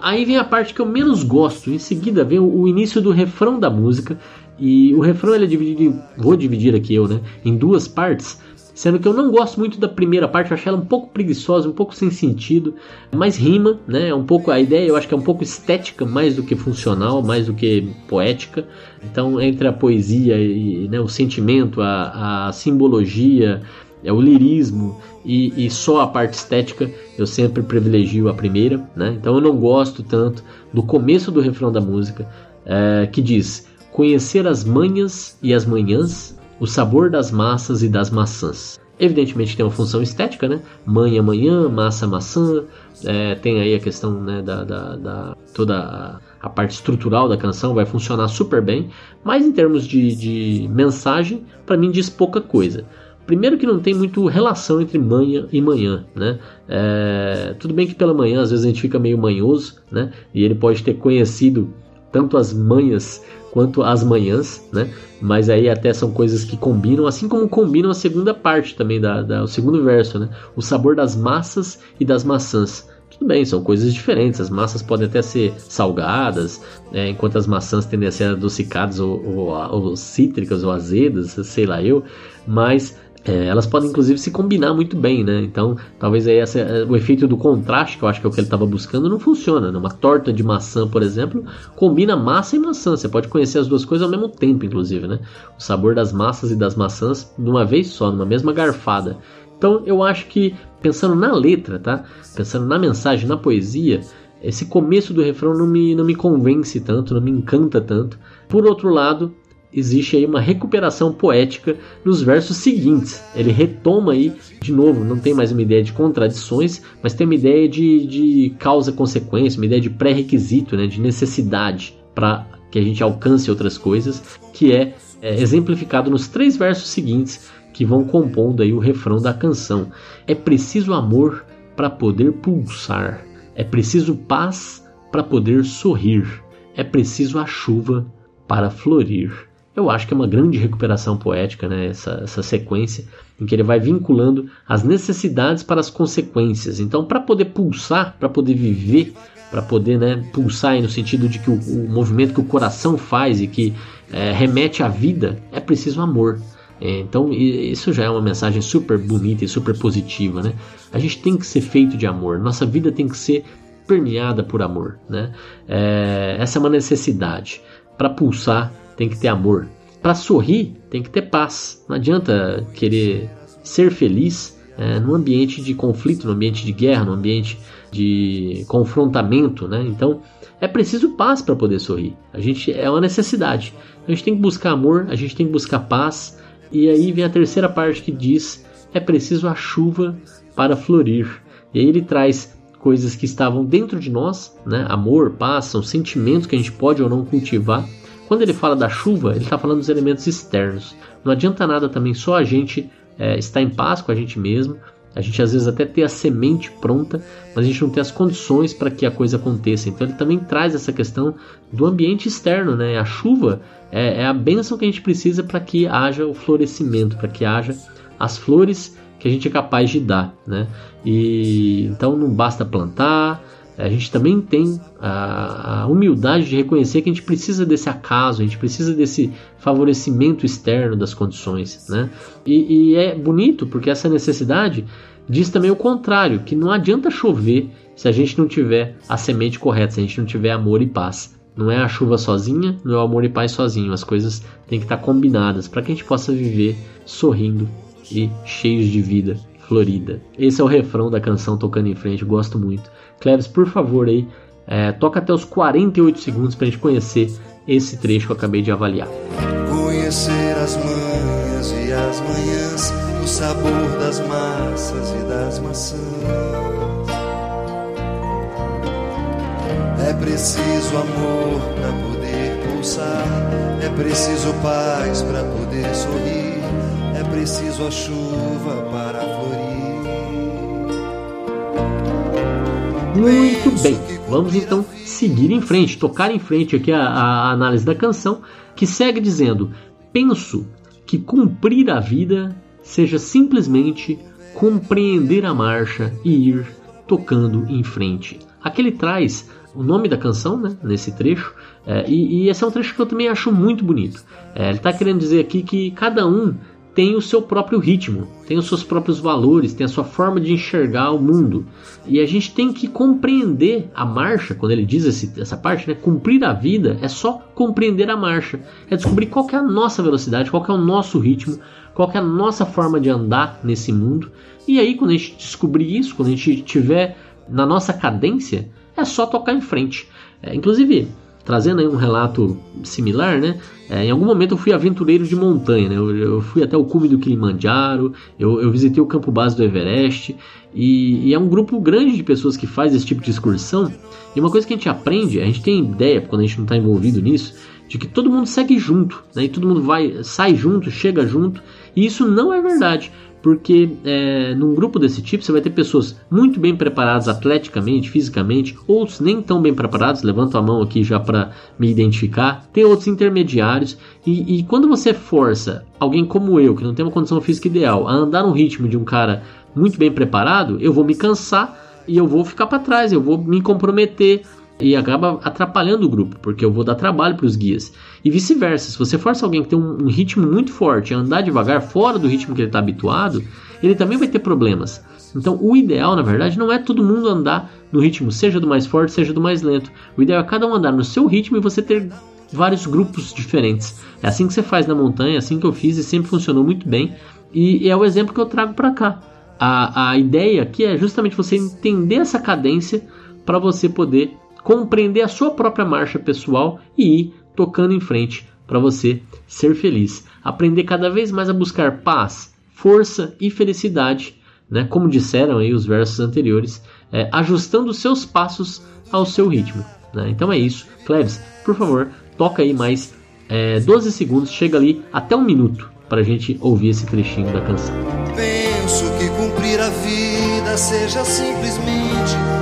Speaker 2: aí vem a parte que eu menos gosto. Em seguida vem o, o início do refrão da música. E o refrão ele é dividido, vou dividir aqui eu, né? Em duas partes. Sendo que eu não gosto muito da primeira parte, eu acho ela um pouco preguiçosa, um pouco sem sentido, mas rima, né? É um pouco a ideia, eu acho que é um pouco estética mais do que funcional, mais do que poética. Então, entre a poesia e né, o sentimento, a, a simbologia, é o lirismo e, e, só a parte estética, eu sempre privilegio a primeira, né? Então eu não gosto tanto do começo do refrão da música, é, que diz: conhecer as manhas e as manhãs o sabor das massas e das maçãs. Evidentemente tem uma função estética, né? Manha, manhã, massa, maçã. É, tem aí a questão né, da, da, da toda a, parte estrutural da canção vai funcionar super bem, mas em termos de, de mensagem, para mim diz pouca coisa. Primeiro que não tem muito relação entre manhã e manhã, né? É, tudo bem que pela manhã às vezes a gente fica meio manhoso, né? E ele pode ter conhecido tanto as manhas quanto as manhãs, né? Mas aí até são coisas que combinam, assim como combinam a segunda parte também da, da o segundo verso, né? O sabor das massas e das maçãs. Tudo bem, são coisas diferentes. As massas podem até ser salgadas, é, enquanto as maçãs tendem a ser adocicadas ou, ou, ou cítricas ou azedas, sei lá eu. Mas é, elas podem inclusive se combinar muito bem, né? Então, talvez aí essa, é, o efeito do contraste, que eu acho que é o que ele estava buscando, não funciona. Né? torta de maçã, por exemplo, combina massa e maçã. Você pode conhecer as duas coisas ao mesmo tempo, inclusive, né? O sabor das massas e das maçãs numa vez só, numa mesma garfada. Então, eu acho que pensando na letra, tá? Pensando na mensagem, na poesia, esse começo do refrão não me, não me convence tanto, não me encanta tanto. Por outro lado, existe aí uma recuperação poética nos versos seguintes. Ele retoma aí, de novo, não tem mais uma ideia de contradições, mas tem uma ideia de, de causa-consequência, uma ideia de pré-requisito, né, de necessidade para que a gente alcance outras coisas, que é, é exemplificado nos três versos seguintes que vão compondo aí o refrão da canção. É preciso amor para poder pulsar, é preciso paz para poder sorrir, é preciso a chuva para florir eu acho que é uma grande recuperação poética, né? essa, essa sequência, em que ele vai vinculando as necessidades para as consequências. Então, para poder pulsar, para poder viver, para poder né, pulsar no sentido de que o, o, movimento que o coração faz e que é, remete à vida, é preciso amor. É, então, isso já é uma mensagem super bonita e super positiva. Né? A gente tem que ser feito de amor, nossa vida tem que ser permeada por amor. Né? É, essa é uma necessidade. Para pulsar, tem que ter amor. Para sorrir, tem que ter paz. Não adianta querer ser feliz é, num ambiente de conflito, num ambiente de guerra, num ambiente de confrontamento, né? Então é preciso paz para poder sorrir. A gente é uma necessidade. A gente tem que buscar amor, a gente tem que buscar paz. E aí vem a terceira parte que diz: é preciso a chuva para florir. E aí ele traz coisas que estavam dentro de nós, né? Amor, paz, são sentimentos que a gente pode ou não cultivar quando ele fala da chuva, ele está falando dos elementos externos. Não adianta nada também só a gente é, estar em paz com a gente mesmo, a gente às vezes até ter a semente pronta, mas a gente não tem as condições para que a coisa aconteça. Então ele também traz essa questão do ambiente externo, né? A chuva é, é a bênção que a gente precisa para que haja o florescimento, para que haja as flores que a gente é capaz de dar, né? E então não basta plantar, a gente também tem a, a, humildade de reconhecer que a gente precisa desse acaso, a gente precisa desse favorecimento externo das condições, né? E, e é bonito porque essa necessidade diz também o contrário, que não adianta chover se a gente não tiver a semente correta, se a gente não tiver amor e paz. Não é a chuva sozinha, não é o amor e paz sozinho. As coisas têm que estar combinadas para que a gente possa viver sorrindo e cheios de vida florida. Esse é o refrão da canção Tocando em Frente, gosto muito. Cleves, por favor, aí, é, toca até os 48 segundos para a gente conhecer esse trecho que eu acabei de avaliar.
Speaker 3: Conhecer as manhãs e as manhãs, o sabor das massas e das maçãs. É preciso amor para poder pulsar, é preciso paz para poder sorrir, é preciso a chuva
Speaker 2: Muito bem, vamos então seguir em frente, tocar em frente aqui a, a análise da canção, que segue dizendo: penso que cumprir a vida seja simplesmente compreender a marcha e ir tocando em frente. Aqui ele traz o nome da canção né, nesse trecho, é, e, e, esse é um trecho que eu também acho muito bonito. É, ele está querendo dizer aqui que cada um tem o seu próprio ritmo, tem os seus próprios valores, tem a sua forma de enxergar o mundo. E a gente tem que compreender a marcha, quando ele diz esse, essa parte, né? Cumprir a vida é só compreender a marcha. É descobrir qual é a nossa velocidade, qual é o nosso ritmo, qual é a nossa forma de andar nesse mundo. E aí, quando a gente descobrir isso, quando a gente tiver na nossa cadência, é só tocar em frente. É, inclusive, trazendo aí um relato similar, né? É, em algum momento eu fui aventureiro de montanha, né? eu, eu, fui até o cume do Kilimanjaro, eu, eu visitei o campo base do Everest, e, e, é um grupo grande de pessoas que faz esse tipo de excursão. E uma coisa que a gente aprende, a gente tem ideia, quando a gente não está envolvido nisso, de que todo mundo segue junto, né? E todo mundo vai, sai junto, chega junto, e isso não é verdade porque é, num grupo desse tipo você vai ter pessoas muito bem preparadas atleticamente, fisicamente, outros nem tão bem preparados, levanto a mão aqui já para me identificar, tem outros intermediários, e, e, quando você força alguém como eu, que não tem uma condição física ideal, a andar no ritmo de um cara muito bem preparado, eu vou me cansar e eu vou ficar para trás, eu vou me comprometer, e acaba atrapalhando o grupo, porque eu vou dar trabalho para os guias. E vice-versa, se você força alguém que tem um, um, ritmo muito forte a andar devagar, fora do ritmo que ele está habituado, ele também vai ter problemas. Então, o ideal, na verdade, não é todo mundo andar no ritmo, seja do mais forte, seja do mais lento. O ideal é cada um andar no seu ritmo e você ter vários grupos diferentes. É assim que você faz na montanha, é assim que eu fiz e sempre funcionou muito bem. E é o exemplo que eu trago para cá. A, a ideia aqui é justamente você entender essa cadência para você poder compreender a sua própria marcha pessoal e ir tocando em frente para você ser feliz. Aprender cada vez mais a buscar paz, força e felicidade, né? como disseram aí os versos anteriores, é, ajustando seus passos ao seu ritmo. Né? Então é isso. Klebs, por favor, toca aí mais é, 12 segundos, chega ali até um minuto para a gente ouvir esse trechinho da canção.
Speaker 3: Penso que cumprir a vida seja simplesmente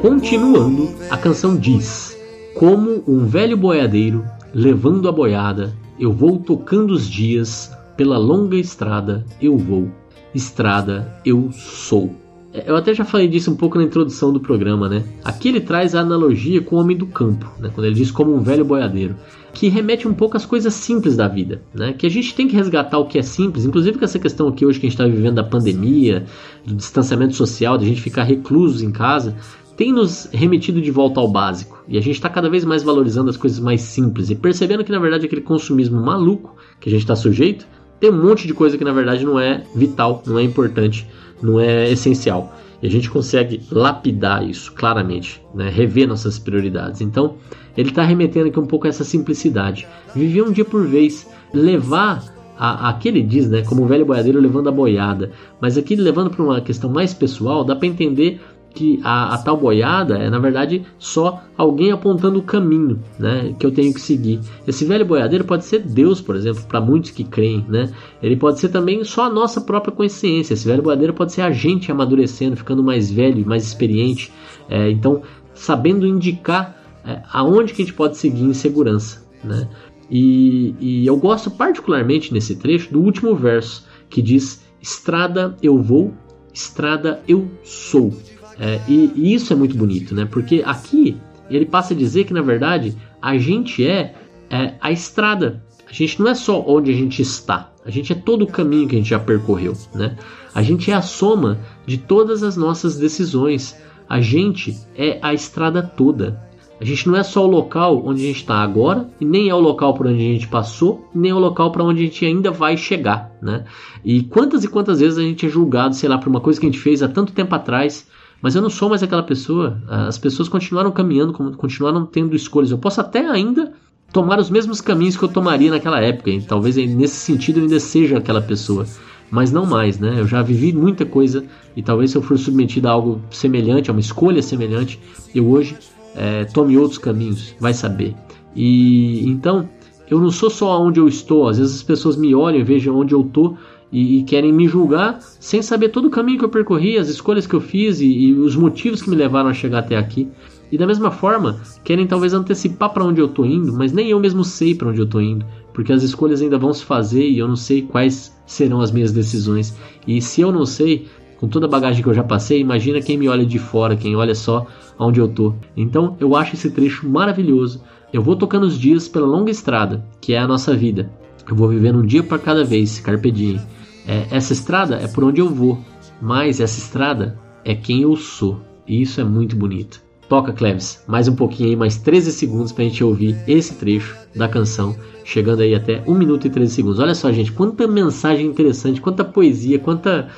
Speaker 2: continuando, a canção diz: Como um velho boiadeiro levando a boiada, eu vou tocando os dias, pela longa estrada eu vou, estrada eu sou. É, eu até já falei disso um pouco na introdução do programa, né? Aqui ele traz a analogia com o homem do campo, né? quando ele diz como um velho boiadeiro que remete um pouco às coisas simples da vida, né? Que a gente tem que resgatar o que é simples, inclusive com essa questão aqui hoje que a gente está vivendo da pandemia, do distanciamento social, de a gente ficar reclusos em casa, tem nos remetido de volta ao básico. E a gente está cada vez mais valorizando as coisas mais simples e percebendo que na verdade aquele consumismo maluco que a gente está sujeito tem um monte de coisa que na verdade não é vital, não é importante, não é essencial. E a gente consegue lapidar isso claramente, né? rever nossas prioridades. Então, ele está remetendo aqui um pouco a essa simplicidade. Viver um dia por vez, levar a, a, aquele diz, né, como o velho boiadeiro levando a boiada, mas aqui levando para uma questão mais pessoal, dá para entender que a, a, tal boiada é na verdade só alguém apontando o caminho, né, que eu tenho que seguir. Esse velho boiadeiro pode ser Deus, por exemplo, para muitos que creem, né? Ele pode ser também só a nossa própria consciência. Esse velho boiadeiro pode ser a gente amadurecendo, ficando mais velho, mais experiente. É, então, sabendo indicar é, aonde que a gente pode seguir em segurança, né? E, e eu gosto particularmente nesse trecho do último verso que diz: Estrada eu vou, estrada eu sou. É, e, e, isso é muito bonito, né? Porque aqui ele passa a dizer que na verdade a gente é, é, a estrada. A gente não é só onde a gente está, a gente é todo o caminho que a gente já percorreu, né? A gente é a soma de todas as nossas decisões. A gente é a estrada toda. A gente não é só o local onde a gente está agora, e nem é o local por onde a gente passou, nem é o local para onde a gente ainda vai chegar, né? E quantas e quantas vezes a gente é julgado, sei lá, por uma coisa que a gente fez há tanto tempo atrás, mas eu não sou mais aquela pessoa. As pessoas continuaram caminhando, continuaram tendo escolhas. Eu posso até ainda tomar os mesmos caminhos que eu tomaria naquela época. E talvez nesse sentido eu ainda seja aquela pessoa. Mas não mais, né? Eu já vivi muita coisa e talvez se eu for submetido a algo semelhante, a uma escolha semelhante, eu hoje é, tome outros caminhos, vai saber. E então eu não sou só onde eu estou. Às vezes as pessoas me olham e vejam onde eu estou e, e, querem me julgar sem saber todo o caminho que eu percorri, as escolhas que eu fiz e, e, os motivos que me levaram a chegar até aqui. E da mesma forma, querem talvez antecipar para onde eu tô indo, mas nem eu mesmo sei para onde eu tô indo, porque as escolhas ainda vão se fazer e eu não sei quais serão as minhas decisões. E se eu não sei, com toda a bagagem que eu já passei, imagina quem me olha de fora, quem olha só onde eu tô. Então, eu acho esse trecho maravilhoso. Eu vou tocando os dias pela longa estrada, que é a nossa vida. Eu vou vivendo um dia para cada vez, carpe diem. É, essa estrada é por onde eu vou, mas essa estrada é quem eu sou. E isso é muito bonito. Toca, Cleves, mais um pouquinho aí, mais 13 segundos pra gente ouvir esse trecho da canção, chegando aí até 1 minuto e 13 segundos. Olha só, gente, quanta mensagem interessante, quanta poesia, quanta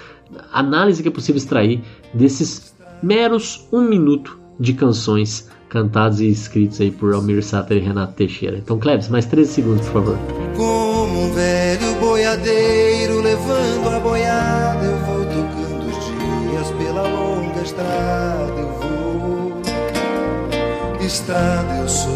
Speaker 2: análise que é possível extrair desses meros 1 minuto de canções cantados e escritos aí por Almir Sater e Renato Teixeira. Então, Cleves, mais 13 segundos, por favor.
Speaker 3: Um velho boiadeiro levando a boiada, eu vou tocando os dias pela longa estrada, eu vou estrada eu sou.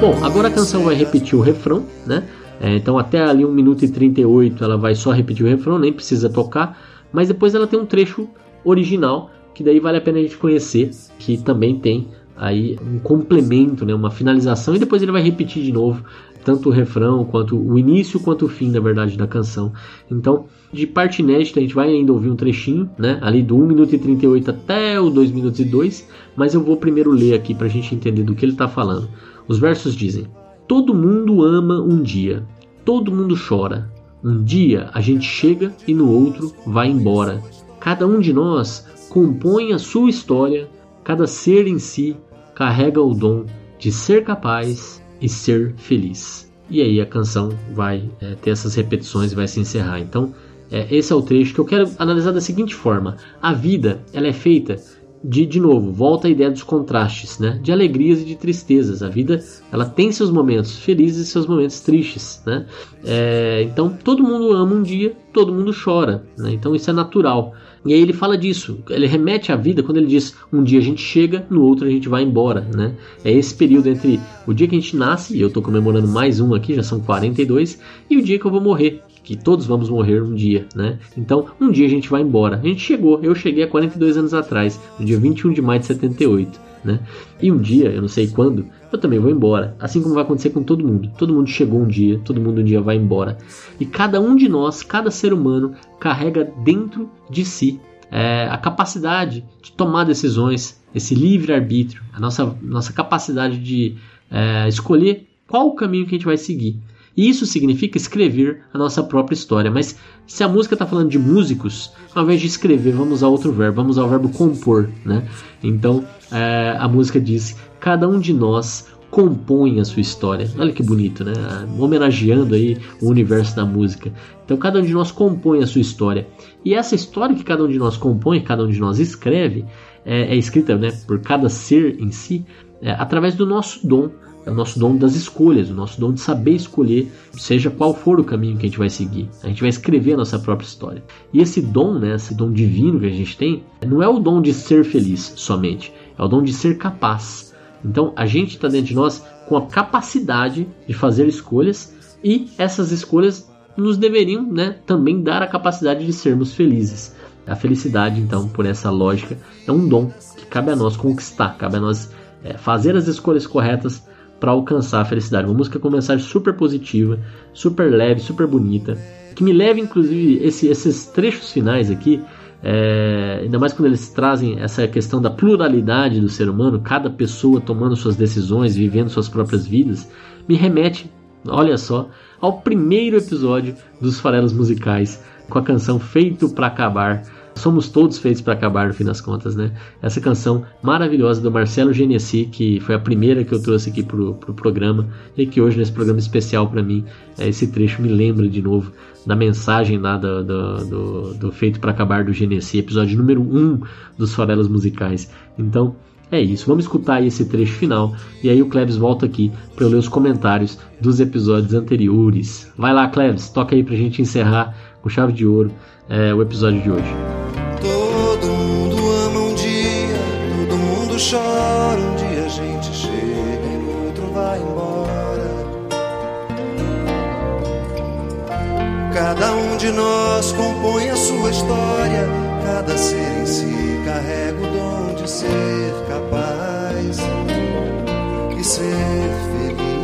Speaker 2: Bom, agora a canção vai repetir o refrão, né? É, então até ali 1 minuto e 38 ela vai só repetir o refrão, nem precisa tocar, mas depois ela tem um trecho original que daí vale a pena a gente conhecer, que também tem aí um complemento, né, uma finalização e depois ele vai repetir de novo tanto o refrão quanto o início quanto o fim, na verdade, da canção. Então, de parte inédita, a gente vai ainda ouvir um trechinho, né? Ali do 1 minuto e 38 até o 2 minutos e 2, mas eu vou primeiro ler aqui para a gente entender do que ele está falando. Os versos dizem: Todo mundo ama um dia, todo mundo chora. Um dia a gente chega e no outro vai embora. Cada um de nós compõe a sua história, cada ser em si carrega o dom de ser capaz e ser feliz. E aí a canção vai é, ter essas repetições e vai se encerrar. Então, é, esse é o trecho que eu quero analisar da seguinte forma: a vida ela é feita de, de novo, volta a ideia dos contrastes, né? De alegrias e de tristezas. A vida ela tem seus momentos felizes e seus momentos tristes, né? É, então todo mundo ama um dia, todo mundo chora, né? Então isso é natural. E aí ele fala disso, ele remete à vida quando ele diz um dia a gente chega, no outro a gente vai embora, né? É esse período entre o dia que a gente nasce, e eu estou comemorando mais um aqui, já são 42, e o dia que eu vou morrer, que todos vamos morrer um dia, né? Então, um dia a gente vai embora. A gente chegou, eu cheguei há 42 anos atrás, no dia 21 de maio de 78, né? E um dia, eu não sei quando, eu também vou embora. Assim como vai acontecer com todo mundo. Todo mundo chegou um dia, todo mundo um dia vai embora. E cada um de nós, cada ser humano, carrega dentro de si é, a capacidade de tomar decisões, esse livre-arbítrio, a nossa, nossa capacidade de é, escolher qual o caminho que a gente vai seguir. Isso significa escrever a nossa própria história. Mas se a música está falando de músicos, ao invés de escrever, vamos usar outro verbo, vamos usar o verbo compor. Né? Então é, a música diz: cada um de nós compõe a sua história. Olha que bonito, né? Homenageando aí o universo da música. Então cada um de nós compõe a sua história. E essa história que cada um de nós compõe, cada um de nós escreve, é, é escrita né, por cada ser em si, é, através do nosso dom, é o nosso dom das escolhas, o nosso dom de saber escolher, seja qual for o caminho que a gente vai seguir. A gente vai escrever a nossa própria história. E esse dom, né, esse dom divino que a gente tem, não é o dom de ser feliz somente, é o dom de ser capaz. Então a gente está dentro de nós com a capacidade de fazer escolhas e essas escolhas nos deveriam né, também dar a capacidade de sermos felizes. A felicidade, então, por essa lógica, é um dom que cabe a nós conquistar, cabe a nós é, fazer as escolhas corretas para alcançar a felicidade. Uma música com mensagem super positiva, super leve, super bonita, que me leva, inclusive, esse, esses trechos finais aqui é, ainda mais quando eles trazem essa questão da pluralidade do ser humano, cada pessoa tomando suas decisões, vivendo suas próprias vidas, me remete, olha só, ao primeiro episódio dos Farelos Musicais, com a canção Feito para Acabar. Somos todos feitos para acabar no fim das contas, né? Essa canção maravilhosa do Marcelo Genesi, que foi a primeira que eu trouxe aqui pro, pro programa e que hoje nesse programa especial para mim, é, esse trecho me lembra de novo da mensagem lá do, do, do, do Feito para Acabar do Genesi, episódio número 1 um dos Farelas Musicais. Então, é isso, vamos escutar esse trecho final e aí o Cleves volta aqui para eu ler os comentários dos episódios anteriores. Vai lá, Cleves, toca aí pra gente encerrar com chave de ouro é, o episódio de hoje.
Speaker 3: Gente chega e outro vai embora. Cada um de nós compõe a sua história Cada ser em si carrega o dom de ser capaz e ser feliz.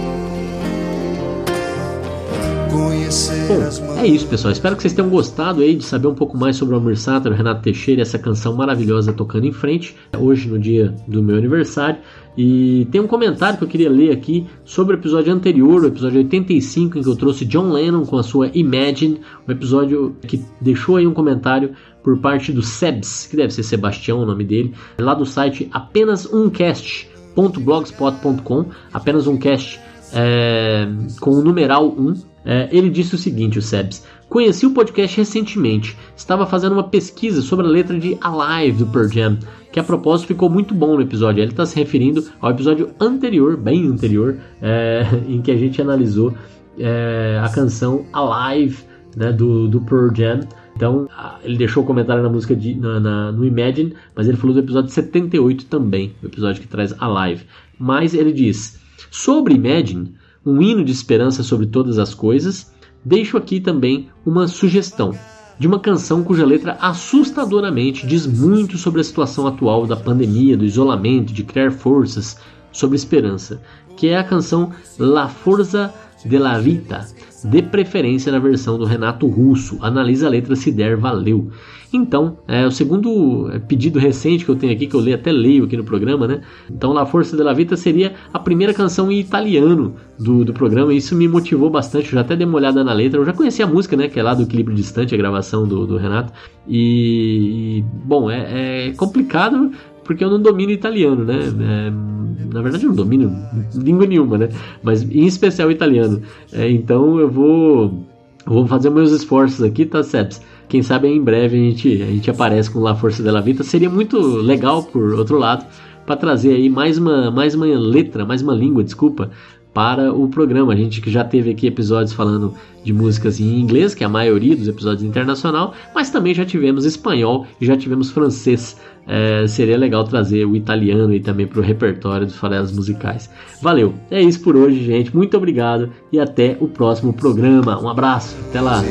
Speaker 2: Bom, é isso, pessoal. Espero que vocês tenham gostado aí de saber um pouco mais sobre o Almir Sater, o Renato Teixeira e essa canção maravilhosa tocando em frente, hoje no dia do meu aniversário. E tem um comentário que eu queria ler aqui sobre o episódio anterior, o episódio 85, em que eu trouxe John Lennon com a sua Imagine, um episódio que deixou aí um comentário por parte do Sebs, que deve ser Sebastião o nome dele, lá do site apenas umcast.blogspot.com, apenas um cast é, com o numeral 1. É, ele disse o seguinte, o Sebs. Conheci o podcast recentemente. Estava fazendo uma pesquisa sobre a letra de Alive do Pearl Jam, que a propósito ficou muito bom no episódio. Ele está se referindo ao episódio anterior, bem anterior, é, em que a gente analisou é, a canção Alive né, do, do Pearl Jam. Então, ele deixou o comentário na música de, na, na, no Imagine, mas ele falou do episódio 78 também, o episódio que traz Alive. Mas ele diz: Sobre Imagine, um hino de esperança sobre todas as coisas, deixo aqui também uma sugestão de uma canção cuja letra assustadoramente diz muito sobre a situação atual da pandemia, do isolamento, de criar forças sobre esperança, que é a canção La Forza de la Vita, de preferência na versão do Renato Russo. Analisa a letra se der, valeu. Então, é o segundo pedido recente que eu tenho aqui, que eu leio, até leio aqui no programa, né? Então, La Força della Vita seria a primeira canção em italiano do, do programa, e isso me motivou bastante. Eu já até dei uma olhada na letra. Eu já conhecia a música, né? Que é lá do Equilíbrio Distante, a gravação do, do Renato. E, e bom, é, é complicado porque eu não domino italiano, né? É, na verdade, não domino língua nenhuma, né? Mas em especial italiano. É, então eu vou, vou fazer meus esforços aqui, tá, Seps? Quem sabe em breve a gente, a gente aparece com La Força della Vita. Seria muito legal, por outro lado, para trazer aí mais uma, mais uma letra, mais uma língua, desculpa, para o programa. A gente que já teve aqui episódios falando de músicas em inglês, que é a maioria dos episódios internacional, mas também já tivemos espanhol e já tivemos francês. É, seria legal trazer o italiano e também para o repertório dos farelas musicais. Valeu, é isso por hoje, gente. Muito obrigado e até o próximo programa. Um abraço, até lá.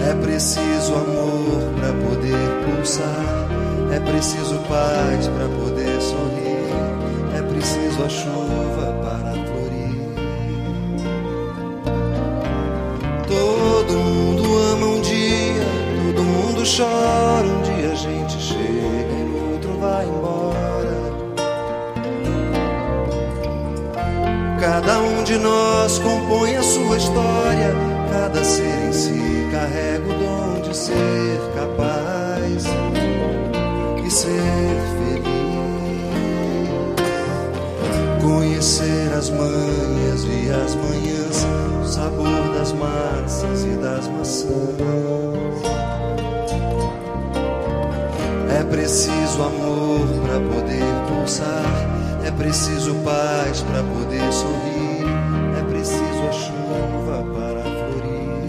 Speaker 3: É preciso amor É preciso paz para poder sorrir. É preciso a chuva para florir. Todo mundo ama um dia, todo mundo chora. Um dia a gente chega e outro vai embora. Cada um de nós compõe a sua história. Cada ser em si carrega o dom de ser capaz ser feliz. Conhecer as manhas e as manhãs, o sabor das massas e das maçãs. É preciso amor para poder pulsar. É preciso paz para poder sorrir. É preciso a chuva para florir.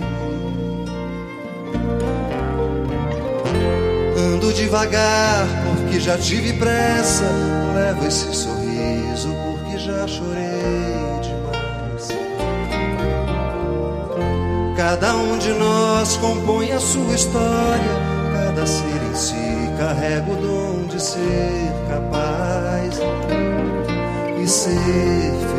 Speaker 3: Ando devagar porque já tive pressa. Levo esse sorriso porque já chorei demais. Cada um de nós compõe a sua história. Cada ser em si carrega o dom de ser capaz e ser feliz.